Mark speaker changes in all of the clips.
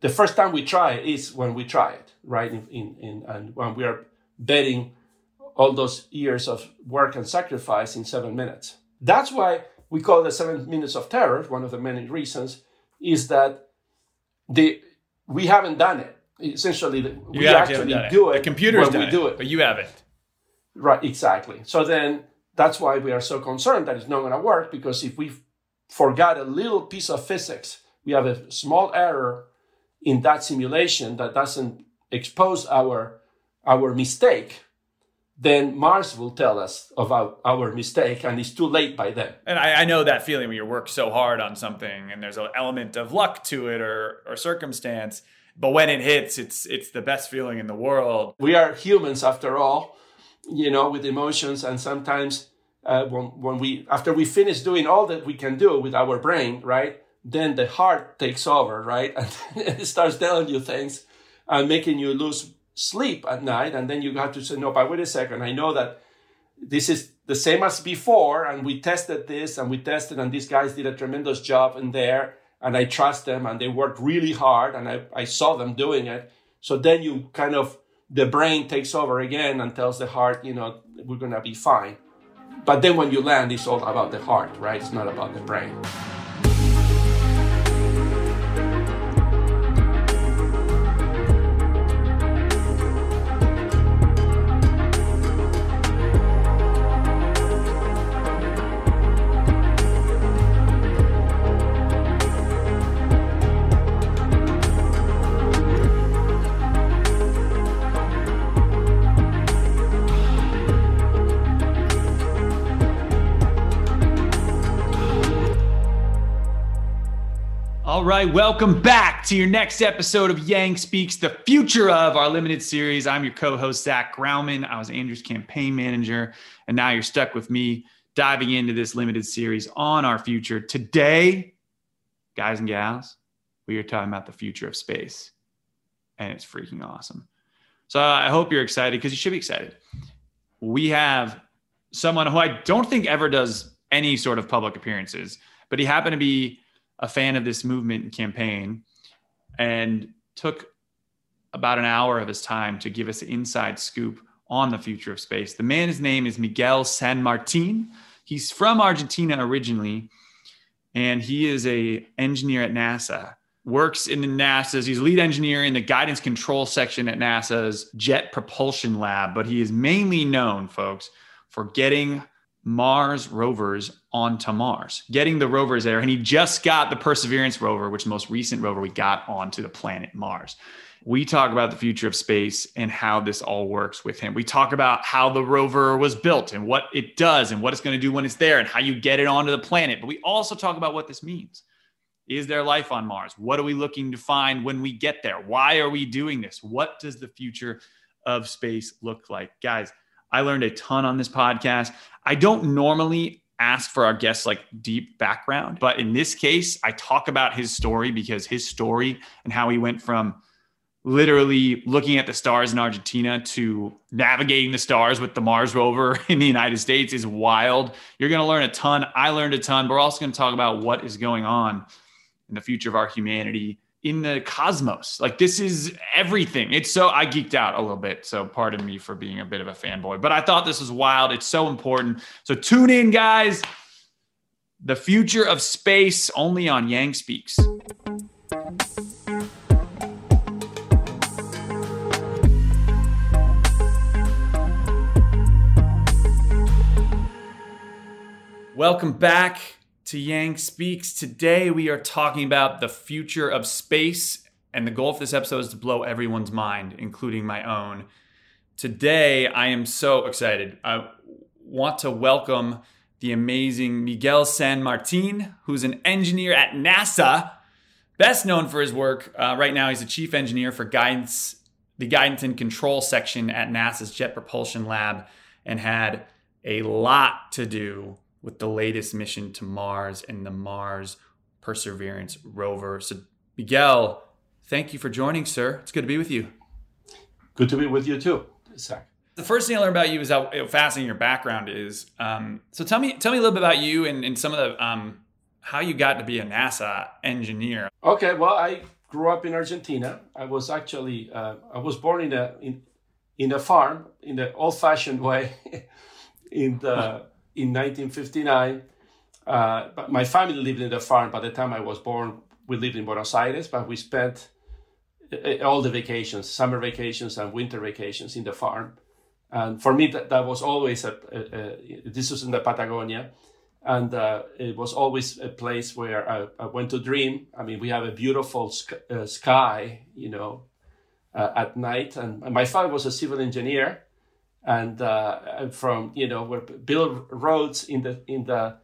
Speaker 1: the first time we try it is when we try it, right? In, in, in and when we are betting all those years of work and sacrifice in seven minutes. That's why we call the seven minutes of terror. One of the many reasons is that the we haven't done it. Essentially, we actually do it.
Speaker 2: The computer's
Speaker 1: when we
Speaker 2: it,
Speaker 1: do it,
Speaker 2: but you haven't.
Speaker 1: Right, exactly. So then that's why we are so concerned that it's not going to work because if we forgot a little piece of physics, we have a small error in that simulation that doesn't expose our our mistake then Mars will tell us about our mistake and it's too late by then.
Speaker 2: And I, I, know that feeling when you work so hard on something and there's an element of luck to it or, or circumstance. But when it hits, it's it's the best feeling in the world.
Speaker 1: We are humans after all, you know, with emotions and sometimes uh, when, when we after we finish doing all that we can do with our brain, right? Then the heart takes over, right? And it starts telling you things and making you lose sleep at night. And then you have to say, no, but wait a second. I know that this is the same as before. And we tested this and we tested, and these guys did a tremendous job in there. And I trust them and they worked really hard. And I, I saw them doing it. So then you kind of, the brain takes over again and tells the heart, you know, we're going to be fine. But then when you land, it's all about the heart, right? It's not about the brain.
Speaker 2: Right, welcome back to your next episode of Yang Speaks, the future of our limited series. I'm your co host, Zach Graumann. I was Andrew's campaign manager, and now you're stuck with me diving into this limited series on our future. Today, guys and gals, we are talking about the future of space, and it's freaking awesome. So I hope you're excited because you should be excited. We have someone who I don't think ever does any sort of public appearances, but he happened to be a fan of this movement and campaign and took about an hour of his time to give us an inside scoop on the future of space. The man's name is Miguel San Martin. He's from Argentina originally, and he is a engineer at NASA. Works in the NASA's, he's lead engineer in the guidance control section at NASA's Jet Propulsion Lab, but he is mainly known, folks, for getting Mars rovers onto Mars, getting the rovers there. And he just got the Perseverance rover, which most recent rover we got onto the planet Mars. We talk about the future of space and how this all works with him. We talk about how the rover was built and what it does and what it's going to do when it's there and how you get it onto the planet. But we also talk about what this means. Is there life on Mars? What are we looking to find when we get there? Why are we doing this? What does the future of space look like? Guys, I learned a ton on this podcast. I don't normally ask for our guests like deep background, but in this case, I talk about his story because his story and how he went from literally looking at the stars in Argentina to navigating the stars with the Mars rover in the United States is wild. You're going to learn a ton. I learned a ton. We're also going to talk about what is going on in the future of our humanity in the cosmos. Like this is everything. It's so I geeked out a little bit. So pardon me for being a bit of a fanboy, but I thought this was wild. It's so important. So tune in, guys. The future of space only on Yang Speaks. Welcome back to Yang Speaks. Today we are talking about the future of space, and the goal for this episode is to blow everyone's mind, including my own. Today I am so excited. I want to welcome the amazing Miguel San Martin, who's an engineer at NASA, best known for his work. Uh, right now, he's the chief engineer for guidance, the guidance and control section at NASA's Jet Propulsion Lab, and had a lot to do with the latest mission to Mars and the Mars Perseverance rover. So, Miguel, thank you for joining, sir. It's good to be with you.
Speaker 1: Good to be with you too, Zach.
Speaker 2: The first thing I learned about you is how fascinating your background is. Um, so tell me, tell me a little bit about you and, and some of the um, how you got to be a NASA engineer.
Speaker 1: Okay, well, I grew up in Argentina. I was actually uh, I was born in a in, in a farm in the old-fashioned way in the in 1959. Uh, but my family lived in the farm. By the time I was born, we lived in Buenos Aires, but we spent uh, all the vacations, summer vacations and winter vacations in the farm. And for me, that, that was always a, a, a this was in the Patagonia and uh, it was always a place where I, I, went to dream. I mean, we have a beautiful uh, sky, you know, uh, at night. And, and, my father was a civil engineer, and uh, from you know, where built roads in the in the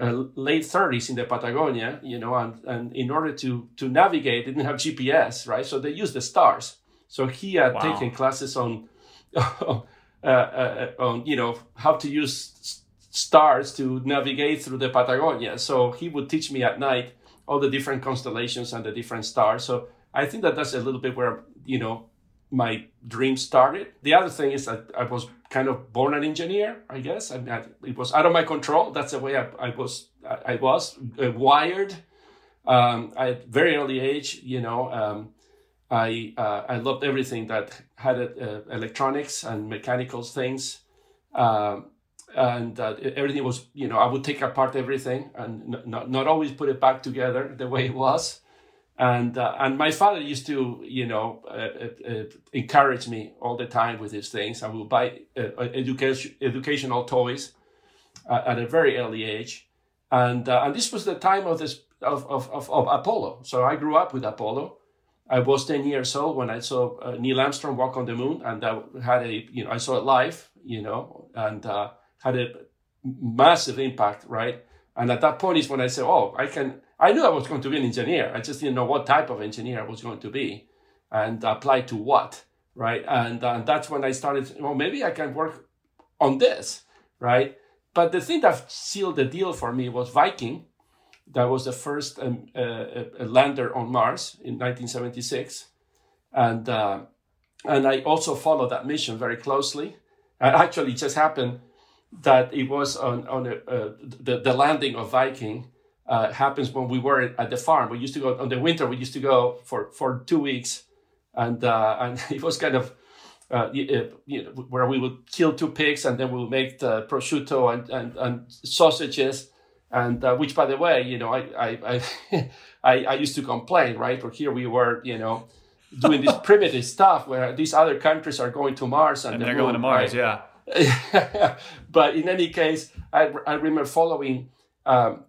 Speaker 1: uh, late 30s in the Patagonia, you know, and, and in order to to navigate, didn't have GPS, right? So they used the stars. So he had wow. taken classes on. Uh, on you know how to use stars to navigate through the Patagonia. So he would teach me at night all the different constellations and the different stars. So I think that that's a little bit where, you know, my dream started. The other thing is that I was kind of born an engineer, I guess. I mean, it was out of my control. That's the way I, I was, I, was uh, wired. Um, at very early age, you know, um, I, uh, I loved everything that had uh, electronics and mechanical things. Um, and everything was you know i would take apart everything and not, not always put it back together the way it was and uh, and my father used to you know uh, uh, uh encourage me all the time with these things. I would buy uh, education educational toys at a very early age. And and this was the time of this of, of, of, of apollo. So i grew up with apollo. I was 10 years old when I saw Neil Armstrong walk on the moon, and I had a, you know, I saw it live, you know, and had a massive impact, right? And at that point is when I said, oh, I can, I knew I was going to be an engineer. I just didn't know what type of engineer I was going to be and apply to what, right? And, and that's when I started, well, maybe I can work on this, right? But the thing that sealed the deal for me was Viking. That was the first um, uh, lander on Mars in 1976. And, uh, and I also followed that mission very closely. It actually just happened that it was on on a, uh, the the landing of Viking uh, happens when we were at the farm. We used to go on the winter. We used to go for for two weeks, and uh, and it was kind of. Uh, you know, where we would kill two pigs and then we would make the prosciutto and, and, and sausages and uh, which by the way you know I I, I I used to complain right but here we were you know doing this primitive stuff where these other countries are going to Mars
Speaker 2: and, and they're moon, going to Mars right? yeah
Speaker 1: but in any case, I, I remember following um,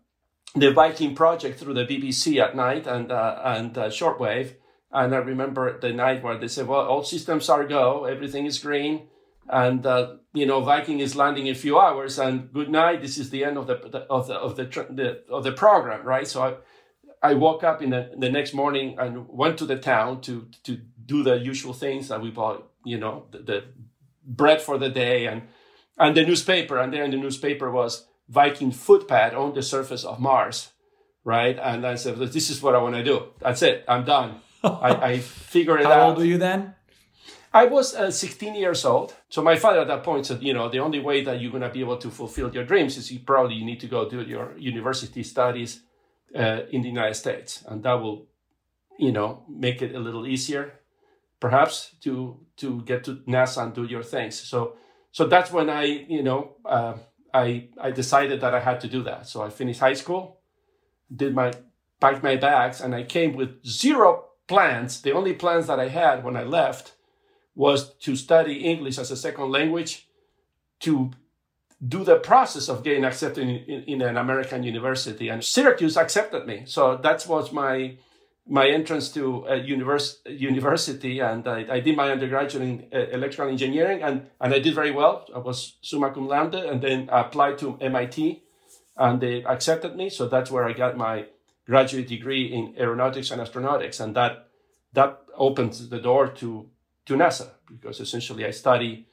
Speaker 1: the Viking project through the BBC at night and uh, and uh, shortwave. And I remember the night where they said, "Well, all systems are go, everything is green, and uh, you know Viking is landing in a few hours, and good night. This is the end of the of the of the, the of the program, right?" So I. I woke up in the, the next morning and went to the town to to do the usual things that we bought, you know, the, the bread for the day and and the newspaper and there in the newspaper was viking footpad on the surface of mars right? And i said this is what i want to do. That's it. I'm done. I, I figured it
Speaker 2: How
Speaker 1: out.
Speaker 2: how old were you then?
Speaker 1: I was uh, 16 years old. So my father at that point said you know the only way that you're going to be able to fulfill your dreams is you probably you need to go do your university studies uh, in the united states. And that will you know make it a little easier perhaps to to get to NASA and do your things. So so that's when I you know uh, I I decided that I had to do that. So I finished high school, did my packed my bags, and I came with zero plans. The only plans that I had when I left was to study English as a second language, to do the process of getting accepted in, in, in an American university, and Syracuse accepted me. So that was my my entrance to a univers- university and I, I, did my undergraduate in uh, electrical engineering and, and I did very well. I was summa cum laude and then I applied to MIT and they accepted me. So that's where I got my graduate degree in aeronautics and astronautics. And that, that opened the door to, to NASA because essentially I study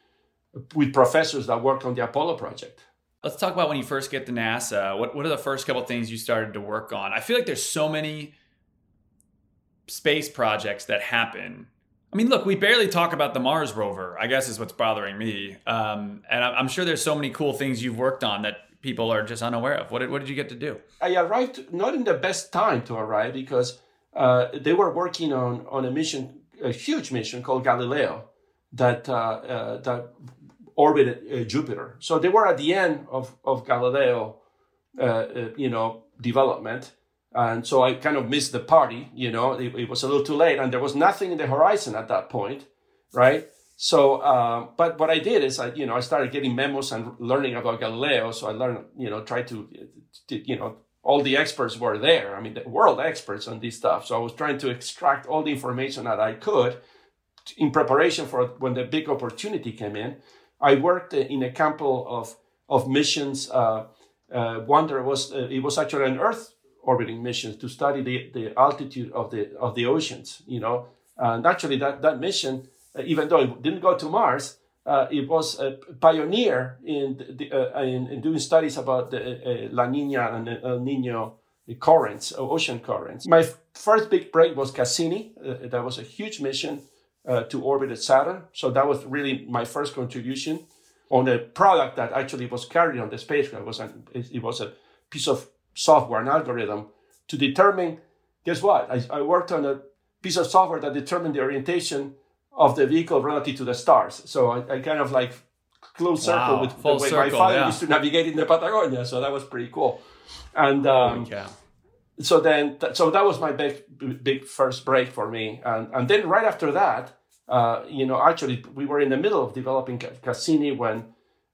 Speaker 1: with professors that worked on the Apollo project.
Speaker 2: Let's talk about when you first get to NASA. What, what are the first couple things you started to work on? I feel like there's so many space projects that happen. I mean, look, we barely talk about the Mars rover. I guess is what's bothering me. Um, and I'm sure there's so many cool things you've worked on that people are just unaware of. What did, what did you get to do?
Speaker 1: I arrived not in the best time to arrive because uh, they were working on, on a mission, a huge mission called Galileo that, uh, uh, that orbited uh, Jupiter. So they were at the end of, of Galileo, you know, development. And so I kind of missed the party, you know, it, it, was a little too late and there was nothing in the horizon at that point, right? So, uh, but what I did is I, you know, I started getting memos and learning about Galileo. So I learned, you know, try to, to, you know, all the experts were there. I mean, the world experts on this stuff. So I was trying to extract all the information that I could in preparation for when the big opportunity came in. I worked in a couple of, of missions. Uh, uh, one there was, uh, it was actually an Earth orbiting missions to study the, the altitude of the, of the oceans, you know. And actually that, that mission, uh, even though it didn't go to Mars, uh, it was a pioneer in, the, uh, in, in, doing studies about the uh, La Nina and El Nino currents, ocean currents. My first big break was Cassini. Uh, that was a huge mission uh, to orbit Saturn. So that was really my first contribution on a product that actually was carried on the spacecraft. It was, an, it was a piece of software, an algorithm to determine, guess what? I, I worked on a piece of software that determined the orientation of the vehicle relative to the stars. So I, I kind of like close circle wow, with the way circle, my father yeah. used to navigate in the Patagonia. So that was pretty cool. And um, so then, th- so that was my big, big first break for me. And, and then right after that, uh, you know, actually we were in the middle of developing Cassini when,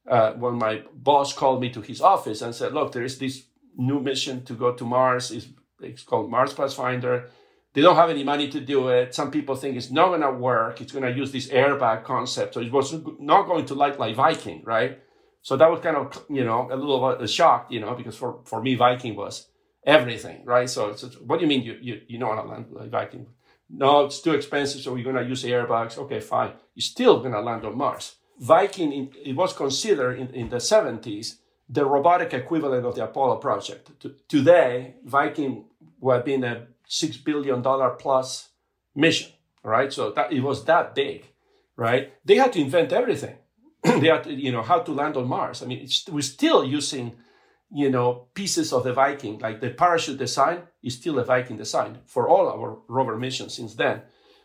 Speaker 1: uh, when my boss called me to his office and said, look, there is this new mission to go to Mars. It's, it's called Mars Pathfinder they don't have any money to do it. Some people think it's not going to work. It's going to use this airbag concept. So it was not going to like like Viking, right? So that was kind of, you know, a little a shock, you know, because for, for me, Viking was everything, right? So it's, what do you mean you, you, you know how to land like Viking? No, it's too expensive. So we're going to use airbags. Okay, fine. You're still going to land on Mars. Viking, it was considered in, in the 70s the robotic equivalent of the Apollo project. today, Viking would have been a six billion dollar plus mission, right? So that it was that big, right? They had to invent everything. they had to, you know, how to land on Mars. I mean, we're still using, you know, pieces of the Viking, like the parachute design is still a Viking design for all our rover missions since then.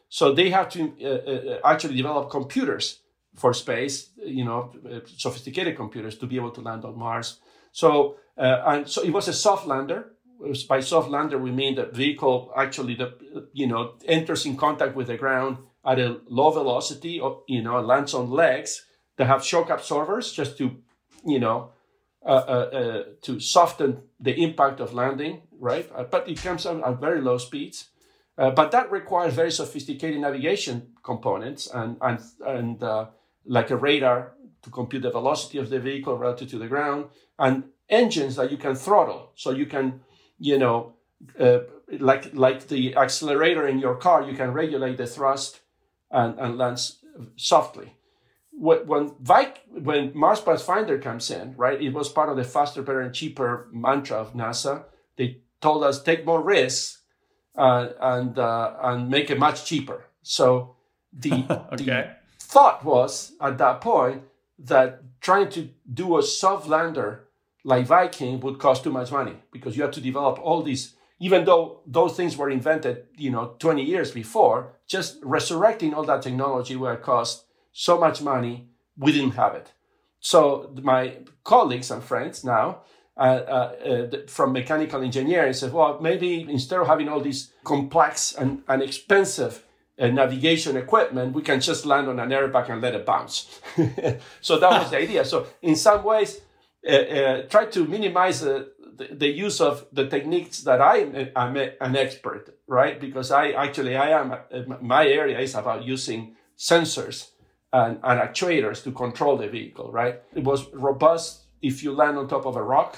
Speaker 1: So they have to uh, uh, actually develop computers for space, you know, sophisticated computers to be able to land on Mars. So uh, and so it was a soft lander, by soft lander we mean the vehicle actually the you know enters in contact with the ground at a low velocity or you know lands on legs that have shock absorbers just to you know uh, uh, uh, to soften the impact of landing right? Uh, but it comes out at very low speeds. Uh, but that requires very sophisticated navigation components and and and like a radar to compute the velocity of the vehicle relative to the ground and engines that you can throttle so you can you know, uh, like like the accelerator in your car, you can regulate the thrust and, and land softly. When when Mars Pathfinder comes in, right, it was part of the faster, better, and cheaper mantra of NASA. They told us take more risks uh, and uh, and make it much cheaper. So the, okay. the thought was at that point that trying to do a soft lander like Viking would cost too much money because you had to develop all these, even though those things were invented, you know, 20 years before, just resurrecting all that technology would cost so much money, we didn't have it. So my colleagues and friends now uh, uh, uh, from mechanical engineering said, well, maybe instead of having all these complex and, and expensive navigation equipment, we can just land on an airbag and let it bounce. so that was the idea. So in some ways, uh, uh, try to minimize uh, the, the, use of the techniques that I am an expert, right? Because I actually I am my area is about using sensors and, and actuators to control the vehicle, right? It was robust if you land on top of a rock,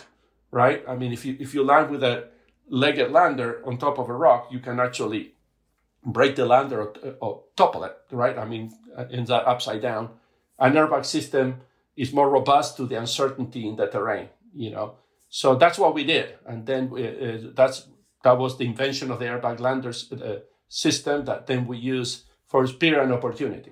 Speaker 1: right? I mean, if you if you land with a legged lander on top of a rock, you can actually break the lander or, or topple it, right? I mean, ends up upside down. An airbag system is more robust to the uncertainty in the terrain, you know. So that's what we did, and then uh, uh, that's that was the invention of the airbag landers uh, system that then we use for Spirit and opportunity.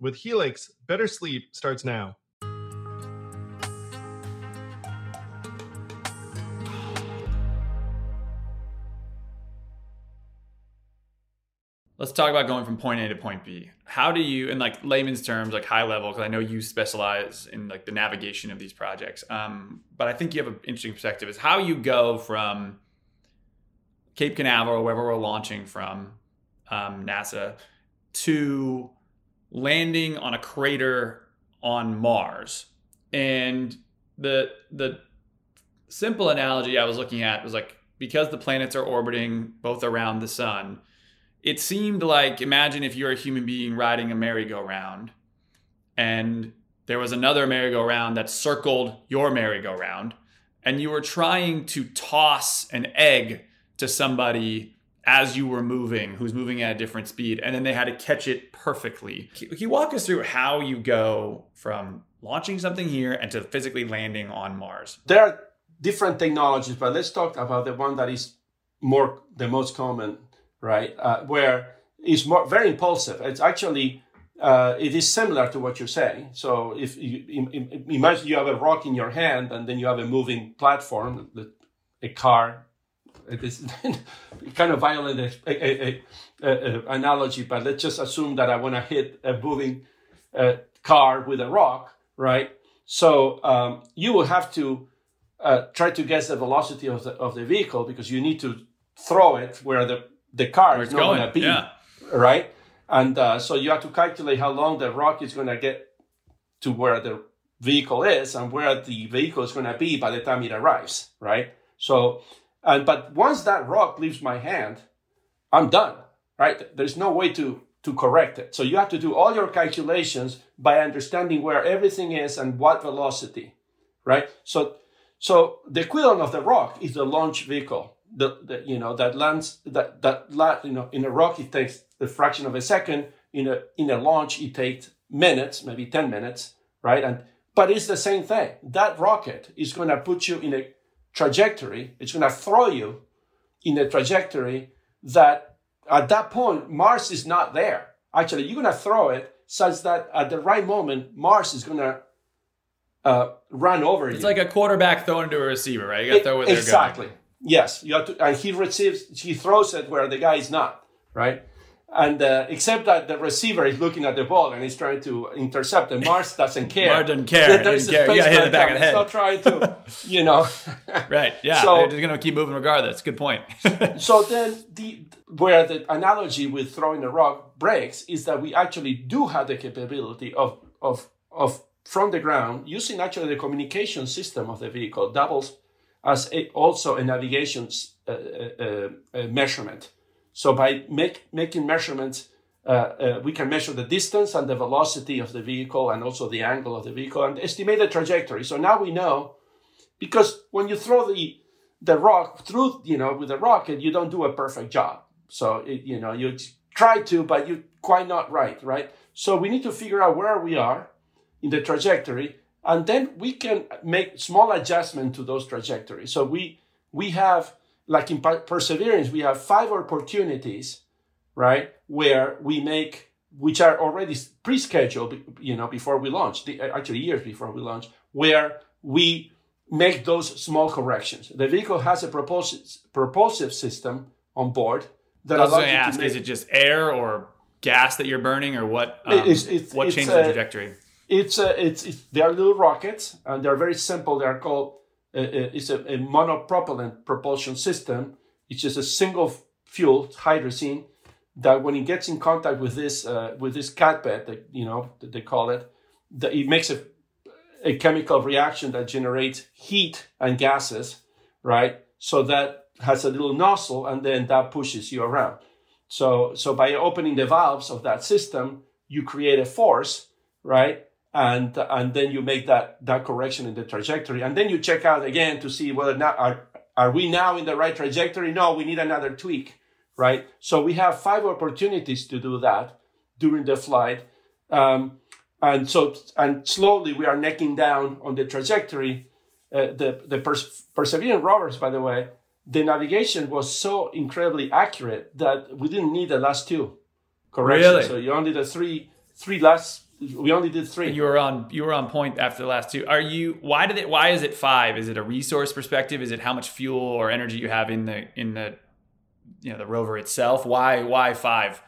Speaker 3: With Helix, better sleep starts now.
Speaker 2: Let's talk about going from point A to point B. How do you, in like layman's terms, like high level, because I know you specialize in like the navigation of these projects. Um, but I think you have an interesting perspective. Is how you go from Cape Canaveral, wherever we're launching from, um, NASA, to landing on a crater on Mars. And the the simple analogy I was looking at was like because the planets are orbiting both around the sun, it seemed like imagine if you're a human being riding a merry-go-round and there was another merry-go-round that circled your merry-go-round and you were trying to toss an egg to somebody as you were moving, who's moving at a different speed, and then they had to catch it perfectly. Can you walk us through how you go from launching something here and to physically landing on Mars?
Speaker 1: There are different technologies, but let's talk about the one that is more the most common, right? Uh, where it's more very impulsive. It's actually uh, it is similar to what you're saying. So if you imagine you have a rock in your hand and then you have a moving platform, a car it is kind of violent a, a, a, analogy, but let's just assume that I want to hit a moving uh, car with a rock, right? So um, you will have to uh, try to guess the velocity of the of the vehicle because you need to throw it where the the car where is not going to be, yeah. right? And uh, so you have to calculate how long the rock is going to get to where the vehicle is and where the vehicle is going to be by the time it arrives, right? So and but once that rock leaves my hand, I'm done. Right? There's no way to to correct it. So you have to do all your calculations by understanding where everything is and what velocity. Right? So so the equivalent of the rock is the launch vehicle. The, the you know that lands that that la, you know in a rock it takes a fraction of a second. In a in a launch it takes minutes, maybe ten minutes, right? And but it's the same thing. That rocket is going to put you in a trajectory, it's going to throw you in a trajectory that at that point, Mars is not there. Actually, you're going to throw it such that at the right moment, Mars is going to uh, run over
Speaker 2: it's
Speaker 1: you.
Speaker 2: It's like a quarterback throwing to a receiver, right? You got to throw
Speaker 1: it exactly. Yes, you have to, and he receives, he throws it where the guy is not, right? And uh, except that the receiver is looking at the ball and he's trying to intercept, and Mars doesn't care.
Speaker 2: Mars doesn't care. There's a
Speaker 1: space
Speaker 2: hit the back of the head.
Speaker 1: Not trying to, you know.
Speaker 2: right. Yeah. So, they're just going to keep moving regardless. Good point.
Speaker 1: so then, the where the analogy with throwing a rock breaks is that we actually do have the capability of of of from the ground using actually the communication system of the vehicle doubles as a, also a navigation uh, uh, uh, measurement. So by make, making measurements, uh, uh, we can measure the distance and the velocity of the vehicle and also the angle of the vehicle and estimate the trajectory. So now we know, because when you throw the, the rock through, you know, with a rocket, you don't do a perfect job. So, it, you know, you try to, but you're quite not right, right? So we need to figure out where we are in the trajectory and then we can make small adjustment to those trajectories. So we, we have like in perseverance, we have five opportunities, right, where we make which are already pre-scheduled, you know, before we launch, actually years before we launch, where we make those small corrections. The vehicle has a propulsive, propulsive system on board
Speaker 2: that was going to ask: Is it just air or gas that you're burning, or what? Um, it's, it's, what changes the trajectory?
Speaker 1: It's, uh, it's, it's they are little rockets, and they're very simple. They are called it's a, a monopropellant propulsion system. It's just a single fuel hydrazine that when it gets in contact with this uh, with this cat bed, that you know that they call it, that it makes a a chemical reaction that generates heat and gases, right? So that has a little nozzle, and then that pushes you around. So so by opening the valves of that system, you create a force, right? And and then you make that that correction in the trajectory, and then you check out again to see whether now are are we now in the right trajectory? No, we need another tweak right? So we have five opportunities to do that during the flight. Um, and so, and slowly we are necking down on the trajectory. Uh, the the pers- Perseverance rovers, by the way, the navigation was so incredibly accurate that we didn't need the last two corrections. Really? So you only did three, three last. We only did three.
Speaker 2: You were on. You were on point after the last two. Are you? Why did it? Why is it five? Is it a resource perspective? Is it how much fuel or energy you have in the in the you know the rover itself? Why why five?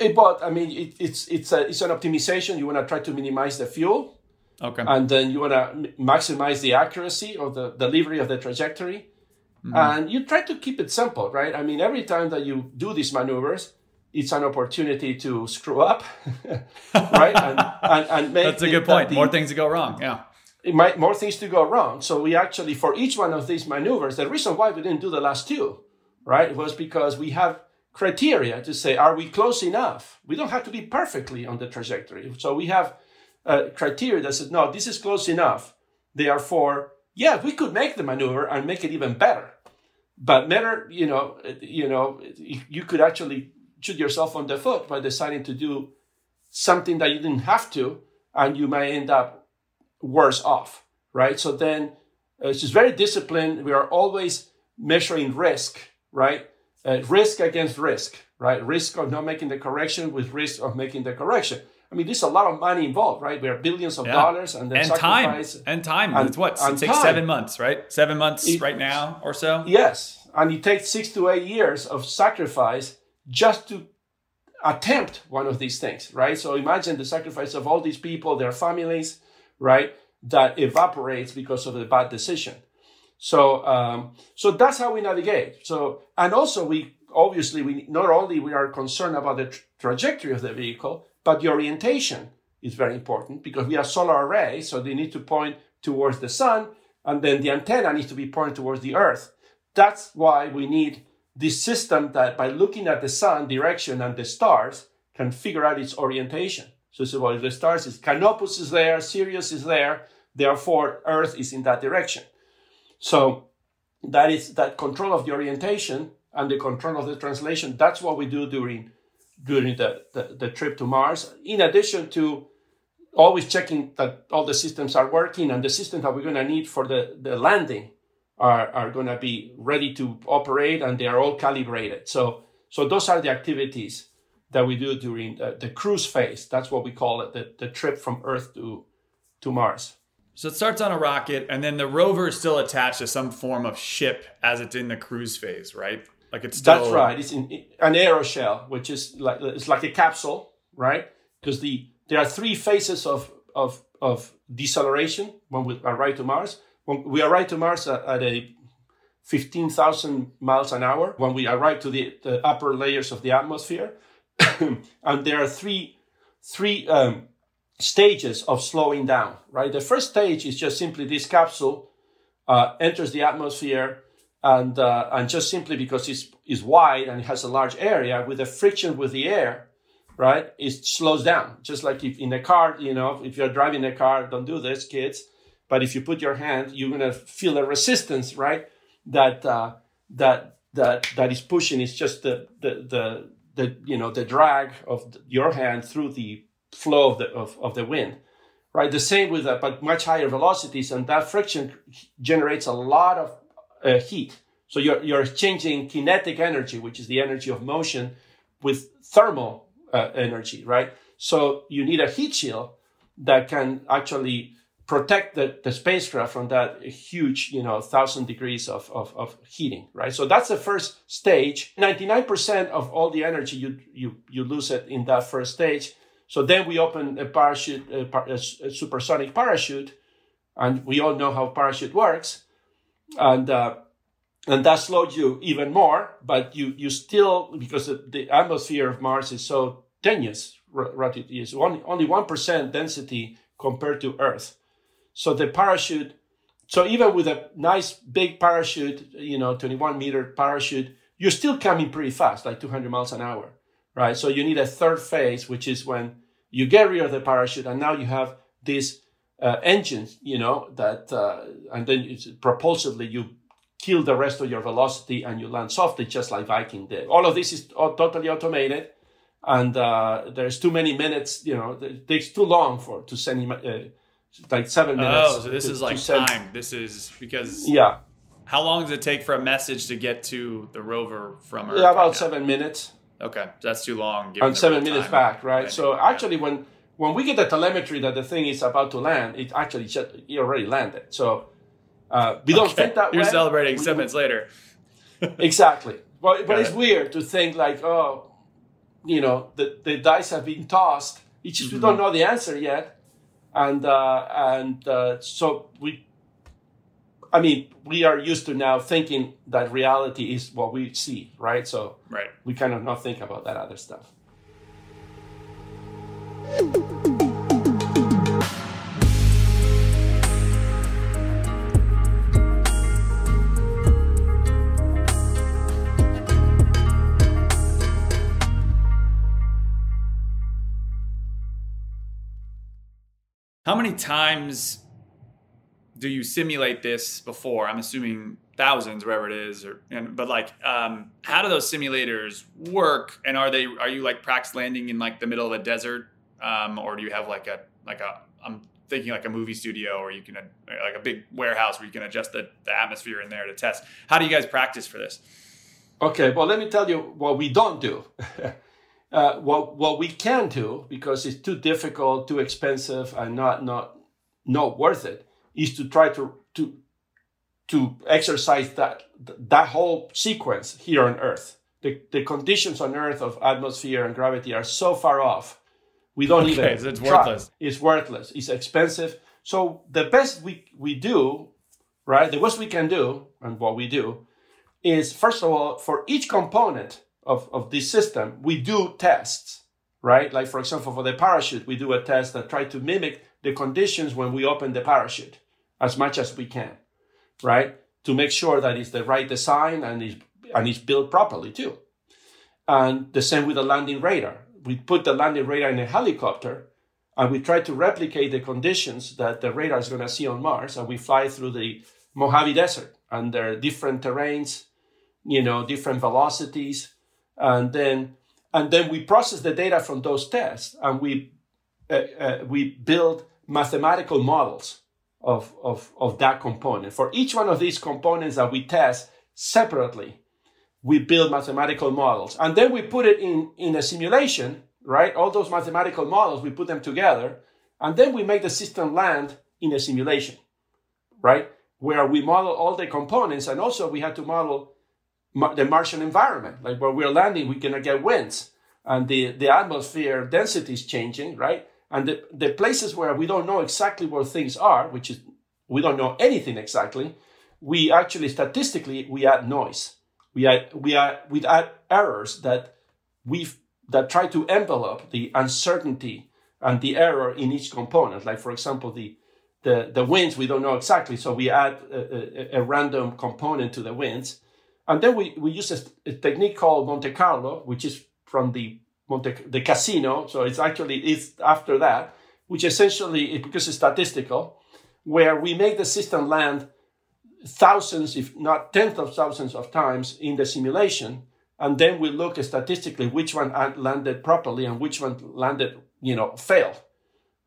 Speaker 1: It, but I mean, it, it's it's a, it's an optimization. You want to try to minimize the fuel,
Speaker 2: okay,
Speaker 1: and then you want to maximize the accuracy of the delivery of the trajectory, mm-hmm. and you try to keep it simple, right? I mean, every time that you do these maneuvers, it's an opportunity to screw up, right? And, and, and
Speaker 2: make that's a good point. The, more things to go wrong. Yeah.
Speaker 1: It might more things to go wrong. So we actually, for each one of these maneuvers, the reason why we didn't do the last two right, was because we have criteria to say, are we close enough? We don't have to be perfectly on the trajectory. So we have a criteria that says, no, this is close enough. Therefore, yeah, we could make the maneuver and make it even better. But better, you know, you know, you could actually shoot yourself on the foot by deciding to do something that you didn't have to, and you might end up worse off, right? So then uh, it's just very disciplined. We are always measuring risk right? Uh, risk against risk, right? Risk of not making the correction with risk of making the correction. I mean, there's a lot of money involved, right? We are billions of yeah. dollars, and then
Speaker 2: and time and time. And, it's what it takes time. seven months, right? Seven months it, right now or so.
Speaker 1: Yes, and it takes six to eight years of sacrifice just to attempt one of these things, right? So imagine the sacrifice of all these people, their families, right? That evaporates because of the bad decision. So, um, so that's how we navigate. So, and also we obviously we not only we are concerned about the tra- trajectory of the vehicle, but the orientation is very important because we have solar array, so they need to point towards the sun, and then the antenna needs to be pointed towards the earth. That's why we need this system that by looking at the sun direction and the stars can figure out its orientation. So, well, if the stars is Canopus is there, Sirius is there, therefore Earth is in that direction. So that is that control of the orientation and the control of the translation. That's what we do during during the, the, the trip to Mars. In addition to always checking that all the systems are working and the systems that we're going to need for the, the landing are, are going to be ready to operate and they are all calibrated. So, so those are the activities that we do during the, the cruise phase. That's what we call it, the, the trip from Earth to, to Mars.
Speaker 2: So it starts on a rocket, and then the rover is still attached to some form of ship as it's in the cruise phase, right?
Speaker 1: Like it's still... that's right. It's in an aeroshell, which is like it's like a capsule, right? Because the there are three phases of of of deceleration when we arrive to Mars. When we arrive to Mars at, at a 15,000 miles an hour when we arrive to the, the upper layers of the atmosphere. and there are three, three um, stages of slowing down, right? The first stage is just simply this capsule uh, enters the atmosphere and uh, and just simply because it's, it's wide and it has a large area with the friction with the air, right? It slows down. Just like if in a car, you know, if you're driving a car, don't do this, kids. But if you put your hand, you're gonna feel a resistance, right? That uh, that that that is pushing. It's just the the the the you know the drag of your hand through the flow of the of, of the wind right the same with that but much higher velocities and that friction generates a lot of uh, heat so you're you're exchanging kinetic energy which is the energy of motion with thermal uh, energy, right? So you need a heat shield that can actually protect the, the spacecraft from that huge, you know, thousand degrees of, of, of heating, right? So that's the first stage. 99% of all the energy, you, you, you lose it in that first stage. So then we open a parachute, a, a supersonic parachute, and we all know how parachute works. And, uh, and that slows you even more, but you, you still, because the atmosphere of Mars is so tenuous, relatively, is only, only 1% density compared to Earth. So the parachute, so even with a nice big parachute, you know, 21 meter parachute, you're still coming pretty fast, like 200 miles an hour, right? So you need a third phase, which is when you get rid of the parachute and now you have this uh, engine, you know, that, uh, and then it's propulsively you kill the rest of your velocity and you land softly, just like Viking did. All of this is totally automated and uh, there's too many minutes, you know, it takes too long for to send uh, like seven minutes.
Speaker 2: Oh, so this
Speaker 1: to,
Speaker 2: is like
Speaker 1: send...
Speaker 2: time. This is because
Speaker 1: yeah.
Speaker 2: How long does it take for a message to get to the rover from Earth?
Speaker 1: Yeah, about right seven minutes.
Speaker 2: Okay, that's too long.
Speaker 1: And seven minutes time. back, right? right? So actually, when when we get the telemetry that the thing is about to land, it actually just it already landed. So uh, we don't think that
Speaker 2: You're
Speaker 1: way.
Speaker 2: celebrating
Speaker 1: we,
Speaker 2: seven minutes later.
Speaker 1: exactly, but but it's weird to think like, oh, you know, the the dice have been tossed. It's just mm-hmm. we don't know the answer yet and uh, and uh, so we i mean we are used to now thinking that reality is what we see right? So
Speaker 2: right.
Speaker 1: we kind of not think about that other stuff
Speaker 2: How many times do you simulate this before? I'm assuming thousands, wherever it is, or and, but like, um, how do those simulators work? And are they are you like practice landing in like the middle of a desert, um, or do you have like a like a I'm thinking like a movie studio, or you can like a big warehouse where you can adjust the, the atmosphere in there to test. How do you guys practice for this?
Speaker 1: Okay, well, let me tell you what we don't do. Uh, what what we can do because it's too difficult, too expensive, and not not not worth it is to try to to to exercise that that whole sequence here on Earth. The the conditions on Earth of atmosphere and gravity are so far off, we don't
Speaker 2: okay,
Speaker 1: even.
Speaker 2: So it's try. worthless.
Speaker 1: It's worthless. It's expensive. So the best we we do, right? The best we can do, and what we do, is first of all for each component of, of this system, we do tests, right? Like, for example, for the parachute, we do a test that try to mimic the conditions when we open the parachute as much as we can, right? To make sure that it's the right design and it's, and it's built properly too. And the same with the landing radar. We put the landing radar in a helicopter and we try to replicate the conditions that the radar is going to see on Mars. And we fly through the Mojave Desert and there are different terrains, you know, different velocities and then and then we process the data from those tests and we uh, uh, we build mathematical models of, of, of that component. For each one of these components that we test separately, we build mathematical models. And then we put it in, in a simulation, right? All those mathematical models, we put them together, and then we make the system land in a simulation, right? Where we model all the components, and also we had to model the Martian environment. Like where we're landing, we're gonna get winds, and the the atmosphere density is changing, right? And the, the places where we don't know exactly where things are, which is we don't know anything exactly, we actually statistically we add noise. We add we add we add errors that we that try to envelope the uncertainty and the error in each component. Like for example, the the, the winds we don't know exactly, so we add a, a, a random component to the winds and then we, we use a, a technique called Monte Carlo, which is from the Monte, the casino. So it's actually it's after that, which essentially because it's statistical, where we make the system land thousands, if not tens of thousands of times in the simulation, and then we look statistically which one landed properly and which one landed, you know, failed,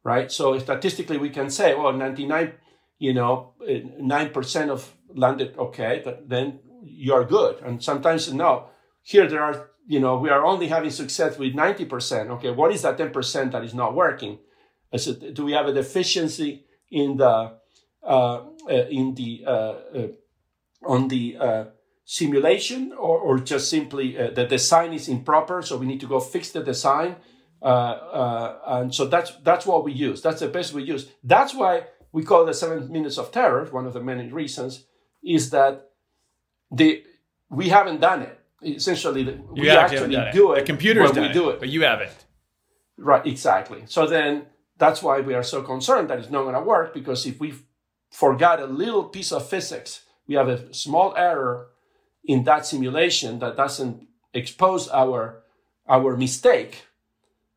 Speaker 1: right? So statistically we can say, well, 99, you know, eh, 9% of landed okay, but then you are good. And sometimes, no, here there are you know, we are only having success with 90%. Okay, what is that 10% that is not working? I said, do we have a deficiency in the uh, uh, in the uh, uh on the uh, simulation, or, or just simply the design is improper, so we need to go fix the design? and so that's that's what we use. That's the best we use. That's why we call the seven minutes of terror. One of the many reasons is that the we haven't done it essentially
Speaker 2: you
Speaker 1: we actually do it.
Speaker 2: The computer's
Speaker 1: done we do it,
Speaker 2: but you haven't.
Speaker 1: Right, exactly. So then that's why we are so concerned that it's not going to work because if we forgot a little piece of physics, we have a small error in that simulation that doesn't expose our our mistake,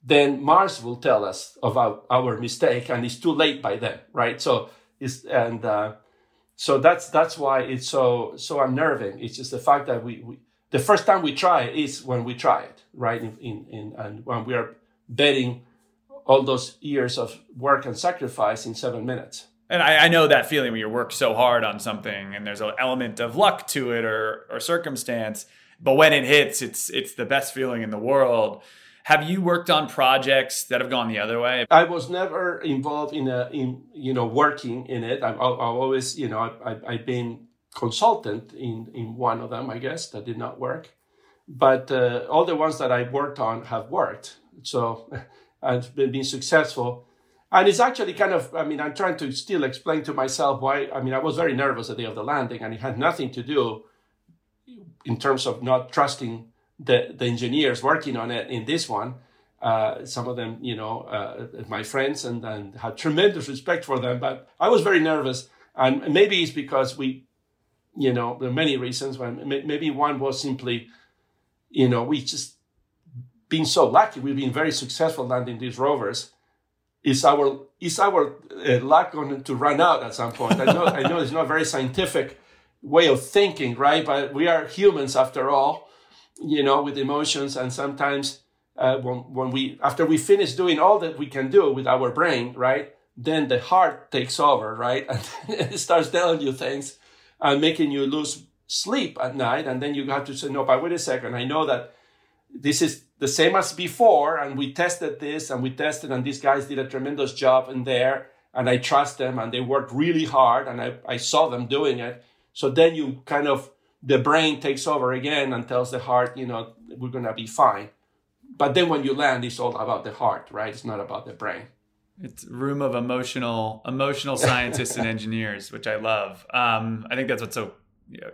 Speaker 1: then Mars will tell us about our mistake, and it's too late by then, right? So it's and uh, so that's that's why it's so so unnerving. It's just the fact that we, we the first time we try it is when we try it, right? In, in, in, and when we are betting all those years of work and sacrifice in seven minutes.
Speaker 2: And I, I, know that feeling when you work so hard on something and there's an element of luck to it or, or circumstance, but when it hits, it's it's the best feeling in the world. Have you worked on projects that have gone the other way?
Speaker 1: I was never involved in a in you know working in it. I've, I've always you know I, I've been consultant in, in one of them, I guess, that did not work. But uh, all the ones that I worked on have worked. So I've been, been successful. And it's actually kind of, I mean, I'm trying to still explain to myself why, I mean, I was very nervous the day of the landing and it had nothing to do in terms of not trusting the, the engineers working on it in this one. Uh, some of them, you know, uh, my friends and, and had tremendous respect for them, but I was very nervous. And maybe it's because we you know, there are many reasons. Maybe one was simply, you know, we just been so lucky. We've been very successful landing these rovers. Is our is our uh, luck going to run out at some point? I know I know it's not a very scientific way of thinking, right? But we are humans after all, you know, with emotions, and sometimes uh, when when we after we finish doing all that we can do with our brain, right? Then the heart takes over, right, and it starts telling you things and making you lose sleep at night. And then you have to say, no, but wait a second. I know that this is the same as before. And we tested this and we tested, and these guys did a tremendous job in there. And I trust them and they worked really hard. And I, I saw them doing it. So then you kind of, the brain takes over again and tells the heart, you know, we're going to be fine. But then when you land, it's all about the heart, right? It's not about the brain.
Speaker 2: It's room of emotional emotional scientists and engineers, which I love. Um, I think that's what's so you know,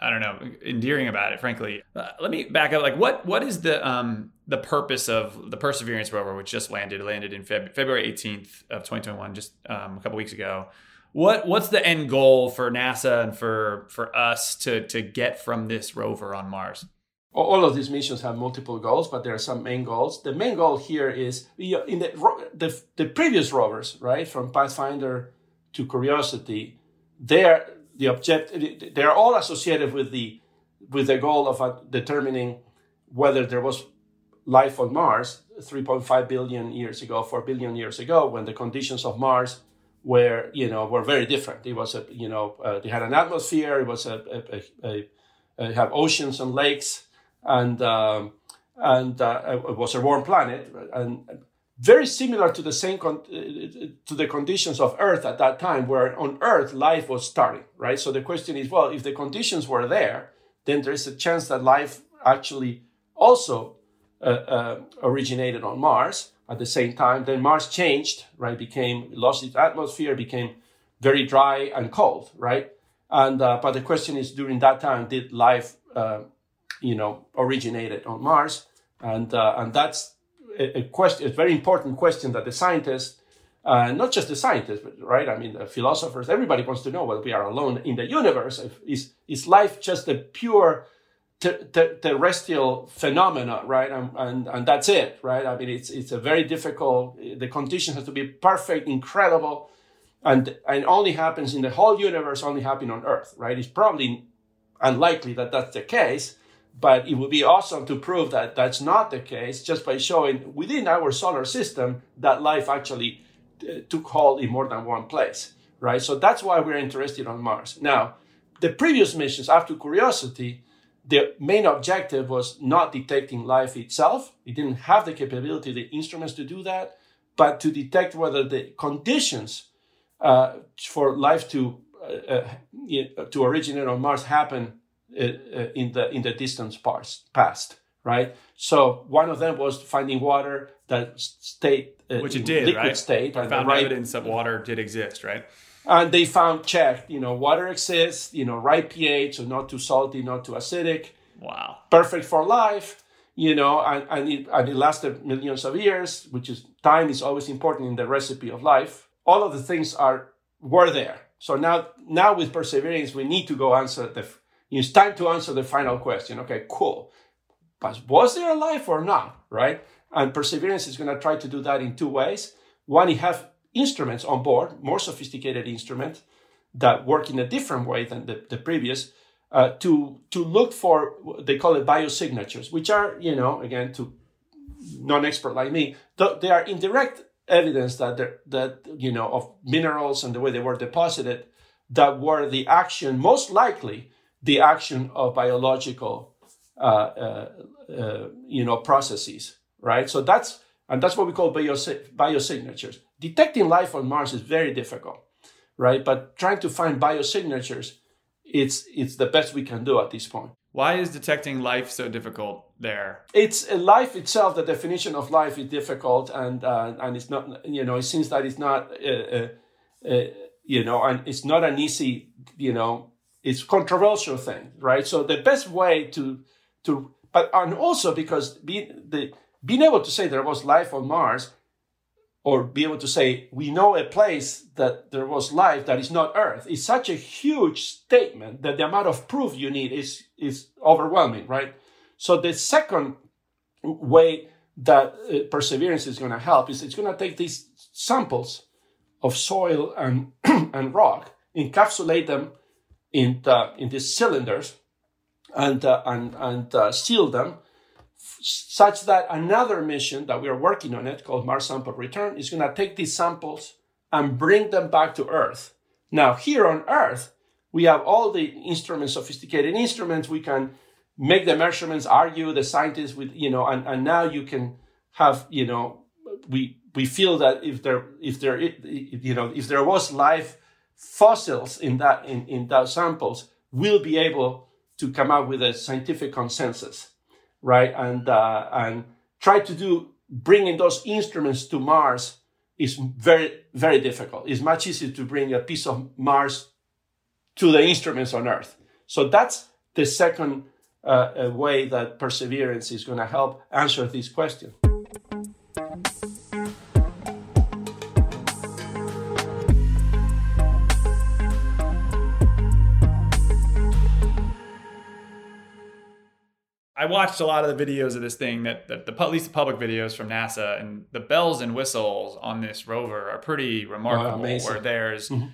Speaker 2: I don't know endearing about it. Frankly, uh, let me back up. Like, what what is the um, the purpose of the Perseverance rover, which just landed landed in Feb- February eighteenth of twenty twenty one, just um, a couple weeks ago? What what's the end goal for NASA and for for us to to get from this rover on Mars?
Speaker 1: all of these missions have multiple goals, but there are some main goals. The main goal here is in the, the, the previous rovers, right, from Pathfinder to Curiosity, they're the object. They're all associated with the with the goal of uh, determining whether there was life on Mars 3.5 billion years ago, 4 billion years ago, when the conditions of Mars were, you know, were very different. It was a, you know, uh, they had an atmosphere. It was a, a, a, a have oceans and lakes and um, and uh, it was a warm planet and very similar to the same con- to the conditions of earth at that time where on earth life was starting right so the question is well if the conditions were there then there's a chance that life actually also uh, uh, originated on mars at the same time then mars changed right became lost its atmosphere became very dry and cold right and uh, but the question is during that time did life uh, you know, originated on Mars, and uh, and that's a, a, question, a very important question that the scientists, uh, not just the scientists, but, right? I mean, the philosophers, everybody wants to know whether we are alone in the universe. Is is life just a pure ter- ter- terrestrial phenomena, right? And, and and that's it, right? I mean, it's it's a very difficult. The conditions have to be perfect, incredible, and and only happens in the whole universe. Only happen on Earth, right? It's probably unlikely that that's the case but it would be awesome to prove that that's not the case just by showing within our solar system that life actually uh, took hold in more than one place, right? So that's why we're interested on Mars. Now, the previous missions after Curiosity, the main objective was not detecting life itself. It didn't have the capability, the instruments to do that, but to detect whether the conditions uh, for life to uh, uh to originate on Mars happen uh, uh, in the in the distant past, right? So one of them was finding water that stayed
Speaker 2: uh, which it did,
Speaker 1: liquid
Speaker 2: right?
Speaker 1: state,
Speaker 2: and found right, evidence that water did exist, right?
Speaker 1: And they found checked, you know, water exists, you know, right pH, so not too salty, not too acidic.
Speaker 2: Wow.
Speaker 1: Perfect for life, you know, and, and, it, and it lasted millions of years, which is time is always important in the recipe of life. All of the things are were there. So now, now with perseverance, we need to go answer the. It's time to answer the final question. Okay, cool. But was there a life or not? Right? And perseverance is going to try to do that in two ways. One, you have instruments on board, more sophisticated instruments that work in a different way than the, the previous, uh, to to look for they call it biosignatures, which are you know again to non-expert like me, they are indirect evidence that that you know of minerals and the way they were deposited that were the action most likely the action of biological uh, uh, uh, you know processes right? So that's and that's what we call bios- biosignatures detecting life on mars is very difficult right but trying to find biosignatures it's it's the best we can do at this point
Speaker 2: why is detecting life so difficult there?
Speaker 1: It's uh, life itself. The definition of life is difficult, and uh, and it's not. You know, it seems that it's not. Uh, uh, uh, you know, and it's not an easy. You know, it's controversial thing, right? So the best way to to, but and also because being the being able to say there was life on Mars or be able to say, we know a place that there was life that is not Earth, is such a huge statement that the amount of proof you need is, is overwhelming, right? So the second way that uh, perseverance is going to help is it's going to take these samples of soil and, and rock, encapsulate them in, the, in these cylinders, and, uh, and, and uh, seal them such that another mission that we are working on it called Mars Sample Return is going to take these samples and bring them back to Earth. Now, here on Earth, we have all the instruments, sophisticated instruments. We can make the measurements, argue the scientists with, you know, and, and now you can have, you know, we we feel that if there if there you know if there was life fossils in that in, in those samples, we'll be able to come up with a scientific consensus right? And uh, and try to do bringing those instruments to Mars is very very difficult. It's much easier to bring a piece of Mars to the instruments on Earth. So that's the second uh, way that perseverance is going to help answer this question.
Speaker 2: I watched a lot of the videos of this thing that, that the at least the public videos from NASA and the bells and whistles on this rover are pretty remarkable. Oh, where there's mm-hmm.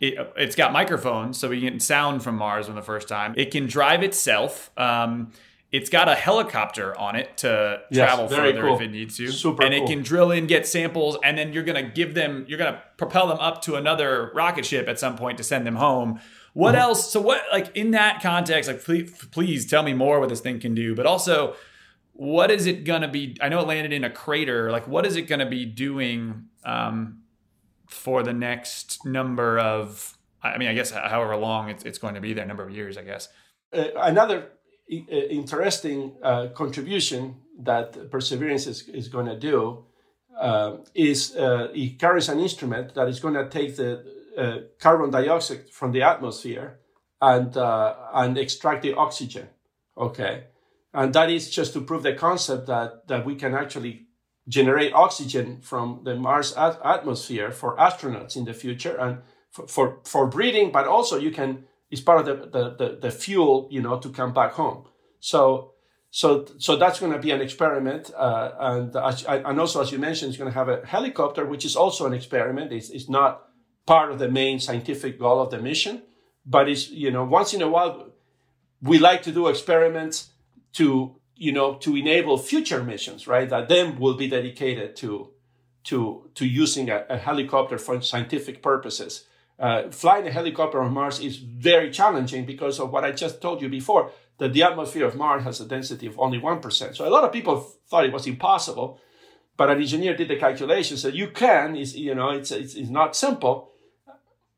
Speaker 2: it, has got microphones, so we get sound from Mars for the first time. It can drive itself. Um, it's got a helicopter on it to yes, travel further cool. if it needs to.
Speaker 1: Super
Speaker 2: and
Speaker 1: cool.
Speaker 2: it can drill in, get samples, and then you're gonna give them, you're gonna propel them up to another rocket ship at some point to send them home what mm-hmm. else? So what like in that context, like please, please tell me more what this thing can do, but also what is it going to be? I know it landed in a crater. Like what is it going to be doing um, for the next number of? I mean, I guess however long it's, it's going to be there, number of years, I guess.
Speaker 1: Uh, another uh, interesting uh, contribution that Perseverance is, is going to do uh, is uh, it carries an instrument that is going to take the uh, carbon dioxide from the atmosphere and uh, and extract the oxygen. Okay, and that is just to prove the concept that that we can actually generate oxygen from the Mars at- atmosphere for astronauts in the future and for, for, for breathing, but also you can it's part of the, the, the, the fuel, you know, to come back home. So so so that's going to be an experiment, uh, and and also as you mentioned, it's going to have a helicopter, which is also an experiment. It's, it's not part of the main scientific goal of the mission. But it's, you know, once in a while, we like to do experiments to, you know, to enable future missions, right? That then will be dedicated to, to, to using a, a helicopter for scientific purposes. Uh, flying a helicopter on Mars is very challenging because of what I just told you before. that the atmosphere of Mars has a density of only 1%. So a lot of people thought it was impossible, but an engineer did the calculation, said you can, is you know, it's, it's, it's not simple.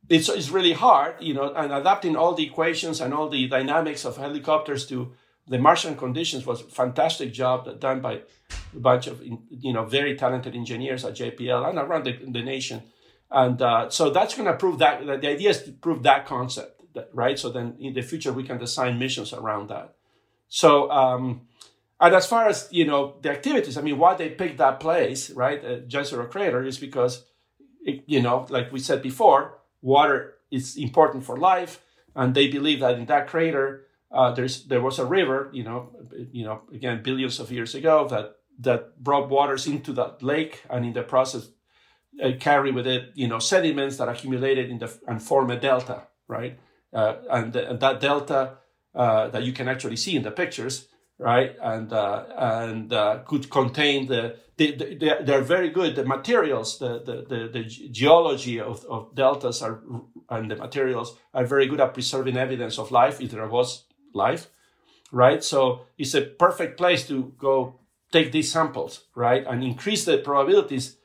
Speaker 1: It's, it's really hard, you know, and adapting all the equations and all the dynamics of helicopters to the Martian conditions was a fantastic job done by a bunch of, you know, very talented engineers at JPL and around the, the nation. And uh, so that's going to prove that, the idea is to prove that concept right? So then in the future we can design missions around that. So um, and as far as you know the activities, I mean, why they picked that place, right, uh, Jezero Crater, is because it, you know, like we said before, water is important for life, and they believe that in that crater uh, there's there was a river, you know, you know, again billions of years ago that that brought waters into that lake, and in the process uh, carry with it, you know, sediments that accumulated in the and form a delta, right? uh, and, and, that delta uh, that you can actually see in the pictures, right? And uh, and uh, could contain the they, they, they're very good. The materials, the the, the, the geology of, of deltas are and the materials are very good at preserving evidence of life if there was life, right? So it's a perfect place to go take these samples, right, and increase the probabilities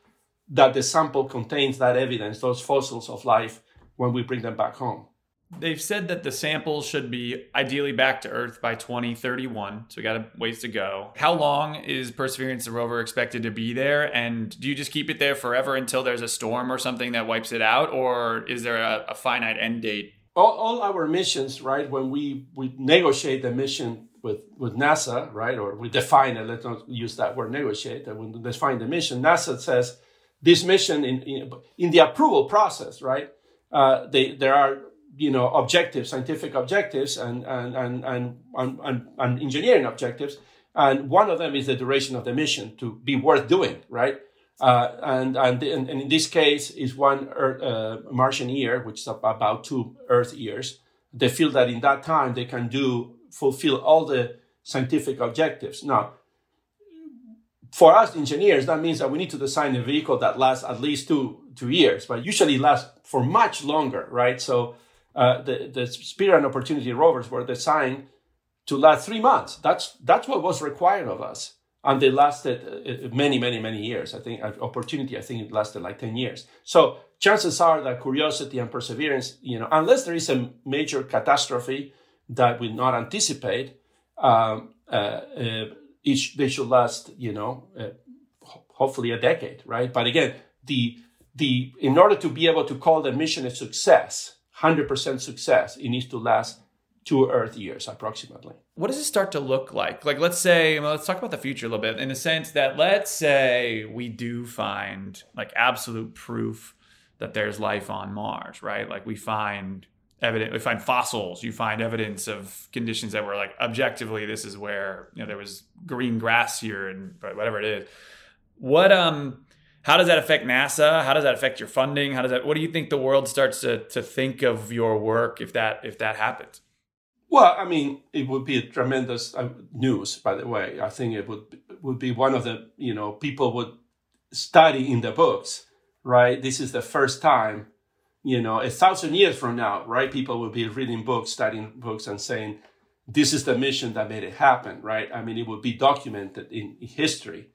Speaker 1: that the sample contains that evidence, those fossils of life, when we bring them back home.
Speaker 2: They've said that the samples should be ideally back to Earth by 2031. So we got a ways to go. How long is Perseverance the rover expected to be there? And do you just keep it there forever until there's a storm or something that wipes it out? Or is there a, a finite end date?
Speaker 1: All, all our missions, right, when we, we negotiate the mission with, with NASA, right, or we define it, let's not use that word negotiate, we define the mission, NASA says this mission in, in, in the approval process, right, uh, they, there are you know objectives scientific objectives and and and and, and, and engineering objectives and one of them is the duration of the mission to be worth doing right uh, and, and, and in this case is one Earth, uh, Martian year, which is about two Earth years. They feel that in that time they can do fulfill all the scientific objectives. Now, for us engineers, that means that we need to design a vehicle that lasts at least two two years, but usually lasts for much longer, right? So uh, the, the Spirit and Opportunity rovers were designed to last three months. That's, that's what was required of us. And they lasted uh, many, many, many years. I think uh, Opportunity, I think it lasted like 10 years. So chances are that Curiosity and Perseverance, you know, unless there is a major catastrophe that we not anticipate, um, uh, uh, each, they should last, you know, uh, hopefully a decade, right? But again, the, the, in order to be able to call the mission a success, 100% success, it needs to last two Earth years approximately.
Speaker 2: What does it start to look like? Like, let's say, well, let's talk about the future a little bit in the sense that let's say we do find like absolute proof that there's life on Mars, right? Like, we find evidence, we find fossils, you find evidence of conditions that were like objectively, this is where, you know, there was green grass here and whatever it is. What, um, how does that affect NASA? How does that affect your funding? How does that? What do you think the world starts to to think of your work if that if that happens?
Speaker 1: Well, I mean, it would be a tremendous uh, news. By the way, I think it would would be one of the you know people would study in the books, right? This is the first time, you know, a thousand years from now, right? People will be reading books, studying books, and saying, "This is the mission that made it happen," right? I mean, it would be documented in history,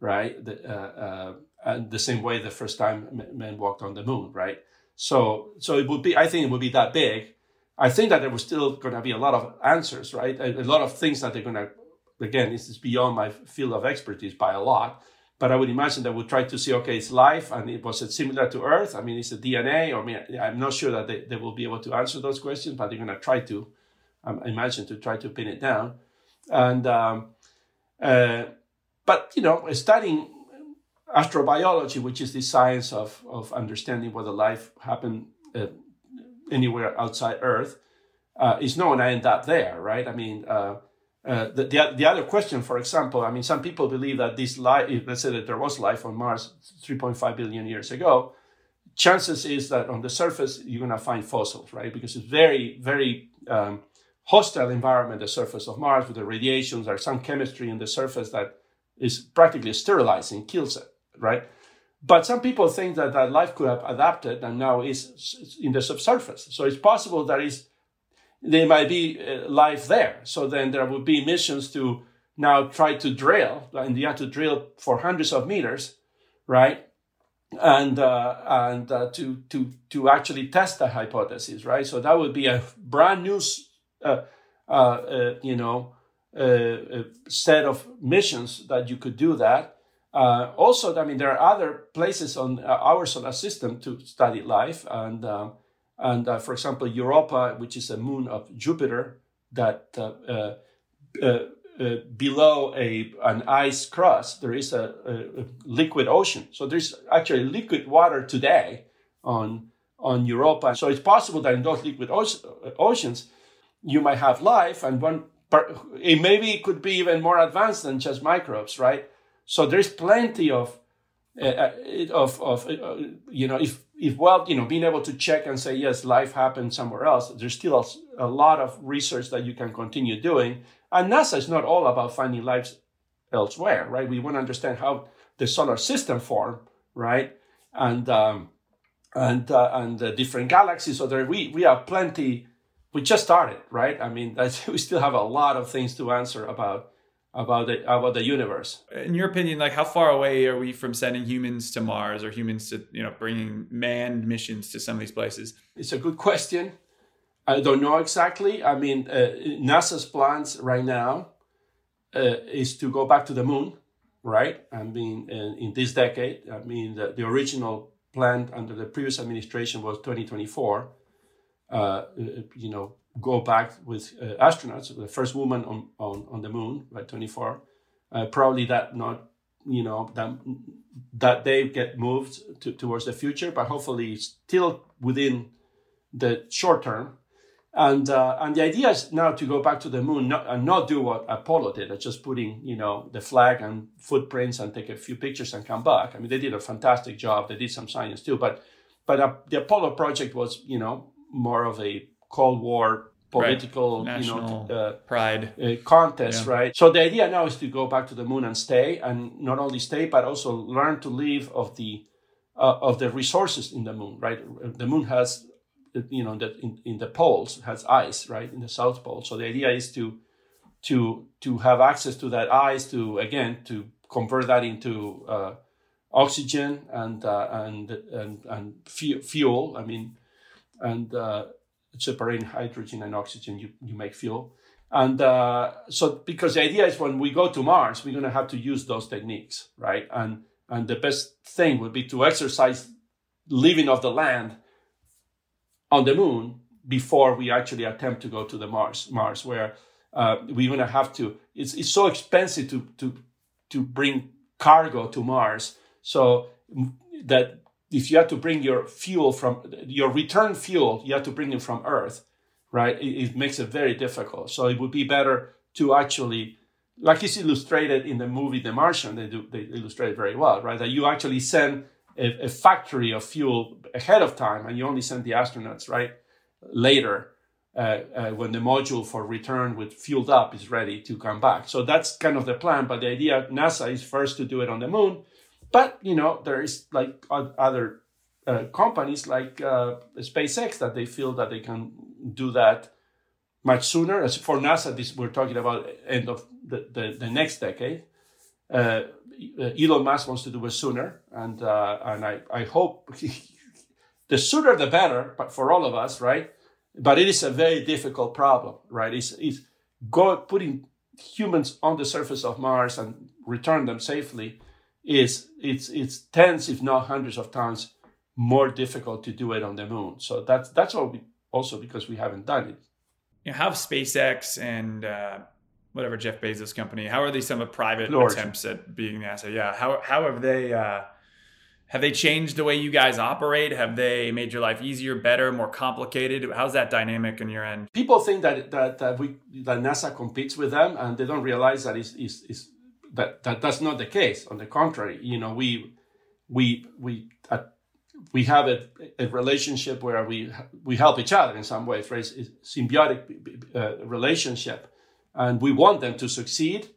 Speaker 1: right? The, uh, uh, and the same way the first time men walked on the moon, right? So, so it would be, I think it would be that big. I think that there was still going to be a lot of answers, right? A, a lot of things that they're going to, again, this is beyond my field of expertise by a lot. But I would imagine they would try to see, okay, it's life, and it was it similar to Earth? I mean, it's it DNA? Or I mean, I'm not sure that they, they will be able to answer those questions, but they're going to try to, I imagine, to try to pin it down. And, um, uh, but you know, studying astrobiology, which is the science of, of understanding whether life happened uh, anywhere outside Earth, uh, is known. to end up there, right? I mean, uh, uh, the, the, the, other question, for example, I mean, some people believe that this life, let's say that there was life on Mars 3.5 billion years ago, chances is that on the surface you're going to find fossils, right? Because it's very, very um, hostile environment, the surface of Mars with the radiations. There's some chemistry in the surface that is practically sterilizing, kills it right? But some people think that, that life could have adapted and now is in the subsurface. So it's possible that is there might be uh, life there. So then there would be missions to now try to drill, and you have to drill for hundreds of meters, right? And uh, and uh, to to to actually test the hypothesis, right? So that would be a brand new, uh, uh, uh, you know, set of missions that you could do that. Uh, also, I mean, there are other places on uh, our solar system to study life, and um, and for example, Europa, which is a moon of Jupiter, that uh, below a an ice crust, there is a, a, liquid ocean. So there's actually liquid water today on on Europa. So it's possible that in those liquid oceans, you might have life, and one it maybe it could be even more advanced than just microbes, right? So there's plenty of uh, uh of of uh, you know if if well you know being able to check and say yes life happened somewhere else there's still a, a lot of research that you can continue doing and NASA is not all about finding life elsewhere, right? We want to understand how the solar system formed, right? And um, and uh, and the different galaxies. So there we we have plenty. We just started, right? I mean, we still have a lot of things to answer about about the about the universe.
Speaker 2: In your opinion, like how far away are we from sending humans to Mars or humans to you know bringing manned missions to some of these places?
Speaker 1: It's a good question. I don't know exactly. I mean, uh, NASA's plans right now uh, is to go back to the moon, right? I mean, in, in this decade. I mean, the, the, original plan under the previous administration was 2024. Uh, you know, go back with uh, astronauts, the first woman on, on, on the moon by 24. Uh, probably that not, you know, that that they get moved to, towards the future, but hopefully still within the short term and uh, and the idea is now to go back to the moon not, and not do what Apollo did, just putting you know the flag and footprints and take a few pictures and come back. I mean, they did a fantastic job. They did some science too, but but uh, the Apollo project was you know more of a Cold War political
Speaker 2: right.
Speaker 1: you
Speaker 2: know uh, pride
Speaker 1: uh, contest, yeah. right? So the idea now is to go back to the moon and stay, and not only stay but also learn to live of the uh, of the resources in the moon, right? The moon has you know that in, in the poles has ice right in the south pole so the idea is to to to have access to that ice to again to convert that into uh, oxygen and uh, and and and fuel i mean and uh, separating hydrogen and oxygen you, you make fuel and uh, so because the idea is when we go to mars we're going to have to use those techniques right and and the best thing would be to exercise living off the land on the moon before we actually attempt to go to the Mars, Mars, where uh, we're gonna have to. It's it's so expensive to to to bring cargo to Mars, so that if you have to bring your fuel from your return fuel, you have to bring it from Earth, right? It, it makes it very difficult. So it would be better to actually, like it's illustrated in the movie The Martian, they do they illustrate very well, right? That you actually send a, a factory of fuel ahead of time, and you only send the astronauts right later uh, uh, when the module for return with fueled up is ready to come back. So that's kind of the plan. But the idea NASA is first to do it on the moon, but you know there is like other uh, companies like uh, SpaceX that they feel that they can do that much sooner. As for NASA, this we're talking about end of the, the, the next decade. Uh, Elon Musk wants to do it sooner, and uh, and I I hope the sooner the better, but for all of us, right? But it is a very difficult problem, right? It's it's go putting humans on the surface of Mars and return them safely is it's it's tens, if not hundreds of times more difficult to do it on the moon. So that's that's we also because we haven't done it.
Speaker 2: You have SpaceX and uh, whatever Jeff Bezos company. How are these some of private Lord. attempts at being NASA? Yeah. How how have they uh, have they changed the way you guys operate? Have they made your life easier, better, more complicated? How's that dynamic on your end?
Speaker 1: People think that that, that we that NASA competes with them, and they don't realize that is is is that, that that's not the case. On the contrary, you know, we we we uh, we have a, a, relationship where we we help each other in some way? It's a symbiotic uh, relationship and we want them to succeed.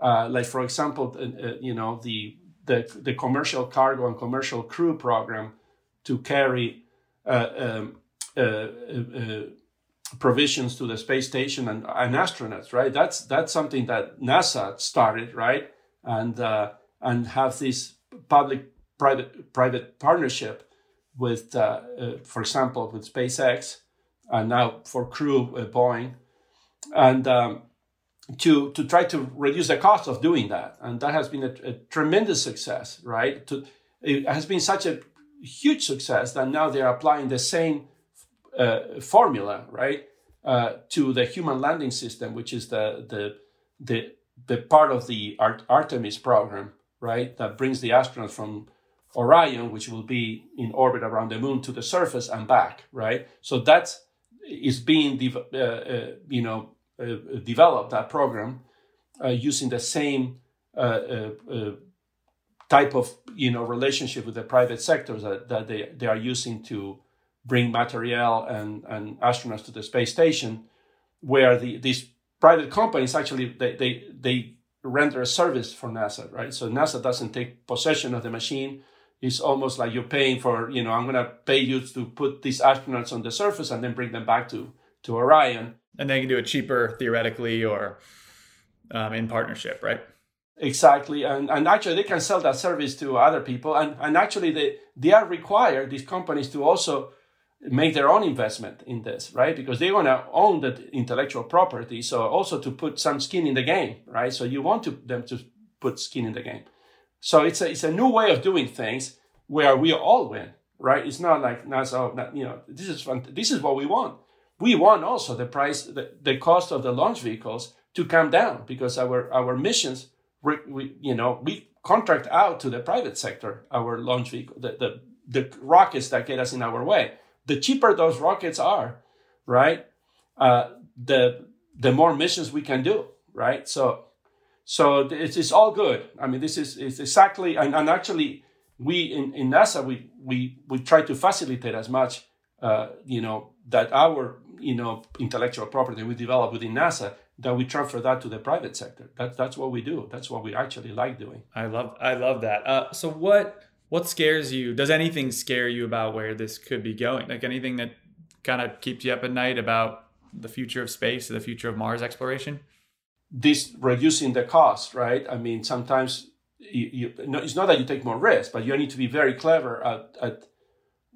Speaker 1: Uh, like for example, uh, uh, you know the, the the commercial cargo and commercial crew program to carry uh, um, provisions to the space station and, and astronauts, right? That's that's something that NASA started, right? And uh, and have this public private private partnership with, uh, uh, for example, with SpaceX, and now for Crew Boeing, and um, to to try to reduce the cost of doing that, and that has been a, a tremendous success, right? To, it has been such a huge success that now they are applying the same uh, formula, right, uh, to the human landing system, which is the the the the part of the Art- Artemis program, right, that brings the astronauts from Orion, which will be in orbit around the moon, to the surface and back, right? So that's is being, de- uh, uh, you know, uh, developed that program uh, using the same type of, you know, relationship with the private sectors that, that they, they are using to bring material and, and astronauts to the space station, where the these private companies actually they, they, they render a service for NASA, right? So NASA doesn't take possession of the machine it's almost like you're paying for, you know, I'm going to pay you to put these astronauts on the surface and then bring them back to, to Orion.
Speaker 2: And they can do it cheaper theoretically or um, in partnership, right?
Speaker 1: Exactly. And, and actually, they can sell that service to other people. And, and actually, they, they are required, these companies, to also make their own investment in this, right? Because they want to own the intellectual property. So also to put some skin in the game, right? So you want to, them to put skin in the game. So it's a, it's a new way of doing things where we all win, right? It's not like NASA, not, you know, this is fun. This is what we want. We want also the price, the, the cost of the launch vehicles to come down because our, our missions, we, we, you know, we contract out to the private sector, our launch vehicle, the, the, the rockets that get us in our way. The cheaper those rockets are, right? Uh, the, the more missions we can do, right? So so it's, it's all good. I mean, this is it's exactly, and, and actually, we in, in NASA, we, we, we try to facilitate as much, uh, you know, that our, you know, intellectual property we develop within NASA, that we transfer that to the private sector. That, that's what we do. That's what we actually like doing.
Speaker 2: I love, I love that. Uh, so what, what scares you? Does anything scare you about where this could be going? Like anything that kind of keeps you up at night about the future of space, or the future of Mars exploration?
Speaker 1: this reducing the cost, right? I mean, sometimes you, you, it's not that you take more risk, but you need to be very clever at, at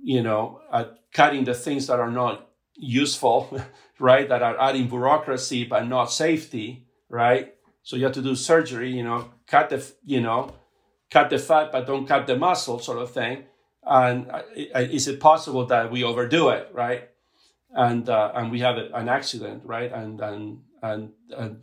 Speaker 1: you know, at cutting the things that are not useful, right? That are adding bureaucracy but not safety, right? So you have to do surgery, you know, cut the, you know, cut the fat but don't cut the muscle, sort of thing. And uh, is it possible that we overdo it, right? And uh, and we have an accident, right? And and and,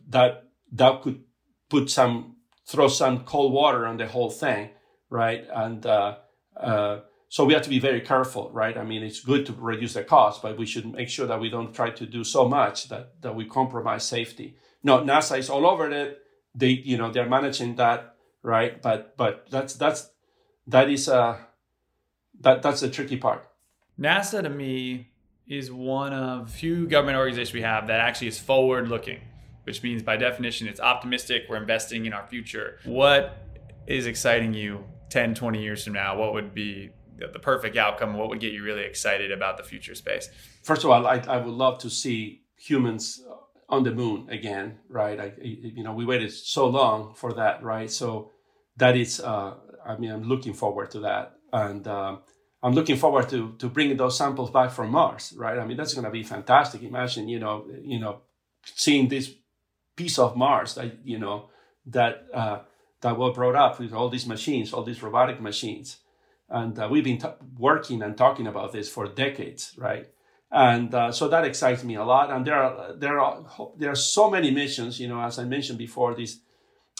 Speaker 1: that that could put some throw some cold water on the whole thing, right? And uh, uh, so we have to be very careful, right? I mean, it's good to reduce the cost, but we should make sure that we don't try to do so much that that we compromise safety. No, NASA is all over it. They, you know, they're managing that, right? But but that's that's that is uh that that's the tricky part.
Speaker 2: NASA to me is one of few government organizations we have that actually is forward looking, which means by definition it's optimistic, we're investing in our future. What is exciting you 10, 20 years from now? What would be the perfect outcome? What would get you really excited about the future space?
Speaker 1: First of all, I, I would love to see humans on the moon again, right? I, you know, we waited so long for that, right? So that is, uh, I mean, I'm looking forward to that. And, um, I'm looking forward to to bringing those samples back from Mars, right? I mean, that's going to be fantastic. Imagine, you know, you know, seeing this piece of Mars that you know that uh, that were brought up with all these machines, all these robotic machines, and uh, we've been t- working and talking about this for decades, right? And uh, so that excites me a lot. And there are there are there are so many missions, you know, as I mentioned before, this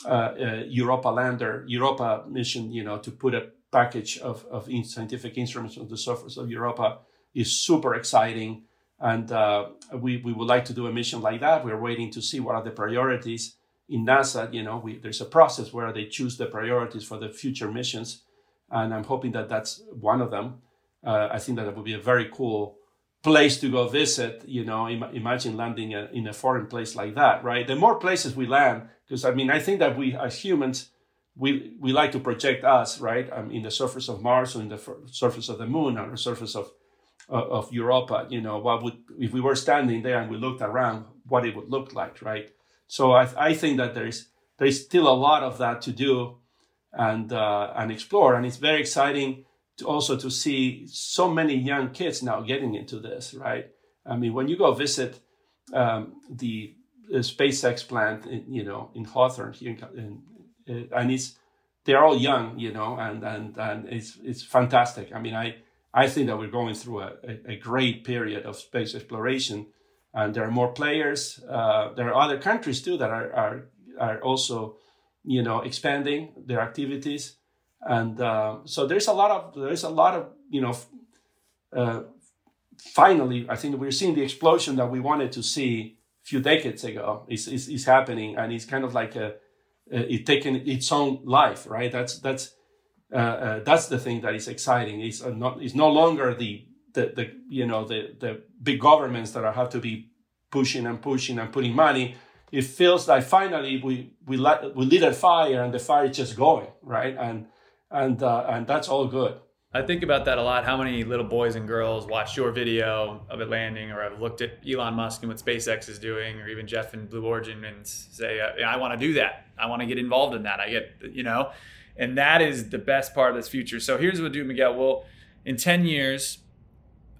Speaker 1: uh, uh, Europa lander, Europa mission, you know, to put a package of, of scientific instruments on the surface of Europa is super exciting. And uh, we, we would like to do a mission like that. We're waiting to see what are the priorities in NASA. You know, we, there's a process where they choose the priorities for the future missions. And I'm hoping that that's one of them. Uh, I think that it would be a very cool place to go visit. You know, Im- imagine landing a, in a foreign place like that, right? The more places we land, because I mean, I think that we as humans, we we like to project us right um, in the surface of Mars or in the surface of the Moon or the surface of of Europa. You know, what would if we were standing there and we looked around, what it would look like, right? So I, I think that there's there's still a lot of that to do and uh, and explore, and it's very exciting to also to see so many young kids now getting into this, right? I mean, when you go visit um, the, SpaceX plant, in, you know, in Hawthorne here, in, in, and it's they're all young, you know, and and and it's it's fantastic. I mean, I I think that we're going through a, a, a great period of space exploration, and there are more players. Uh, there are other countries too that are are are also, you know, expanding their activities, and uh, so there's a lot of there's a lot of you know. Uh, finally, I think we're seeing the explosion that we wanted to see a few decades ago is, is, is happening, and it's kind of like a, a it taking its own life, right? That's that's uh, uh, that's the thing that is exciting. It's uh, not it's no longer the the, the you know the the big governments that are, have to be pushing and pushing and putting money. It feels like finally we we let we lit a fire and the fire is just going right, and and uh, and that's all good.
Speaker 2: I think about that a lot. How many little boys and girls watched your video of it landing, or have looked at Elon Musk and what SpaceX is doing, or even Jeff and Blue Origin, and say, "I want to do that. I want to get involved in that." I get, you know, and that is the best part of this future. So here's what we'll do, Miguel. We'll in ten years,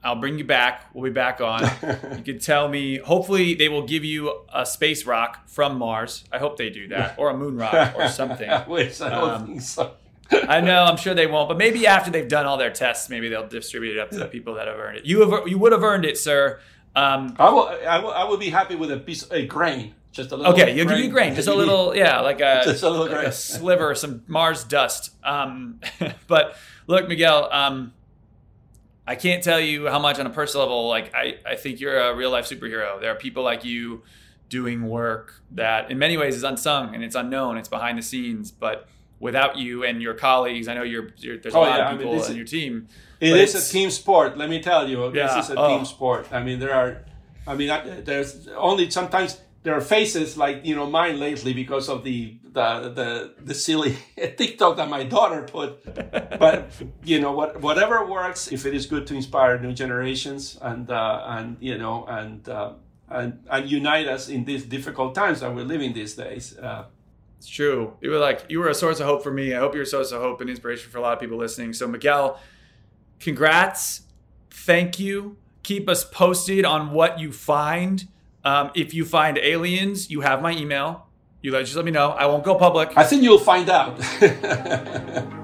Speaker 2: I'll bring you back. We'll be back on. you can tell me. Hopefully, they will give you a space rock from Mars. I hope they do that, or a moon rock, or something.
Speaker 1: I wish. I don't um, think so.
Speaker 2: I know, I'm sure they won't, but maybe after they've done all their tests, maybe they'll distribute it up to the people that have earned it. You have, you would have earned it, sir. Um,
Speaker 1: I will, I will, I will be happy with a piece, a grain, just a little.
Speaker 2: Okay, you'll give you grain, just a little, yeah, like a,
Speaker 1: just a, little
Speaker 2: like a sliver, some Mars dust. Um, but look, Miguel, um, I can't tell you how much on a personal level. Like, I, I think you're a real life superhero. There are people like you doing work that, in many ways, is unsung and it's unknown. It's behind the scenes, but without you and your colleagues. I know you're, you're there's a oh, lot yeah. of people I mean, on your team.
Speaker 1: It is a team sport. Let me tell you, yeah. this is a oh. team sport. I mean, there are, I mean, there's only sometimes there are faces like you know mine lately because of the the the, the silly TikTok that my daughter put. but you know what, whatever works, if it is good to inspire new generations and uh, and you know and. Uh, and, and unite us in these difficult times that we're living these days. Uh,
Speaker 2: it's true. You were like you were a source of hope for me. I hope you're a source of hope and inspiration for a lot of people listening. So Miguel, congrats. Thank you. Keep us posted on what you find. Um, if you find aliens, you have my email. You just let me know. I won't go public.
Speaker 1: I think you'll find out.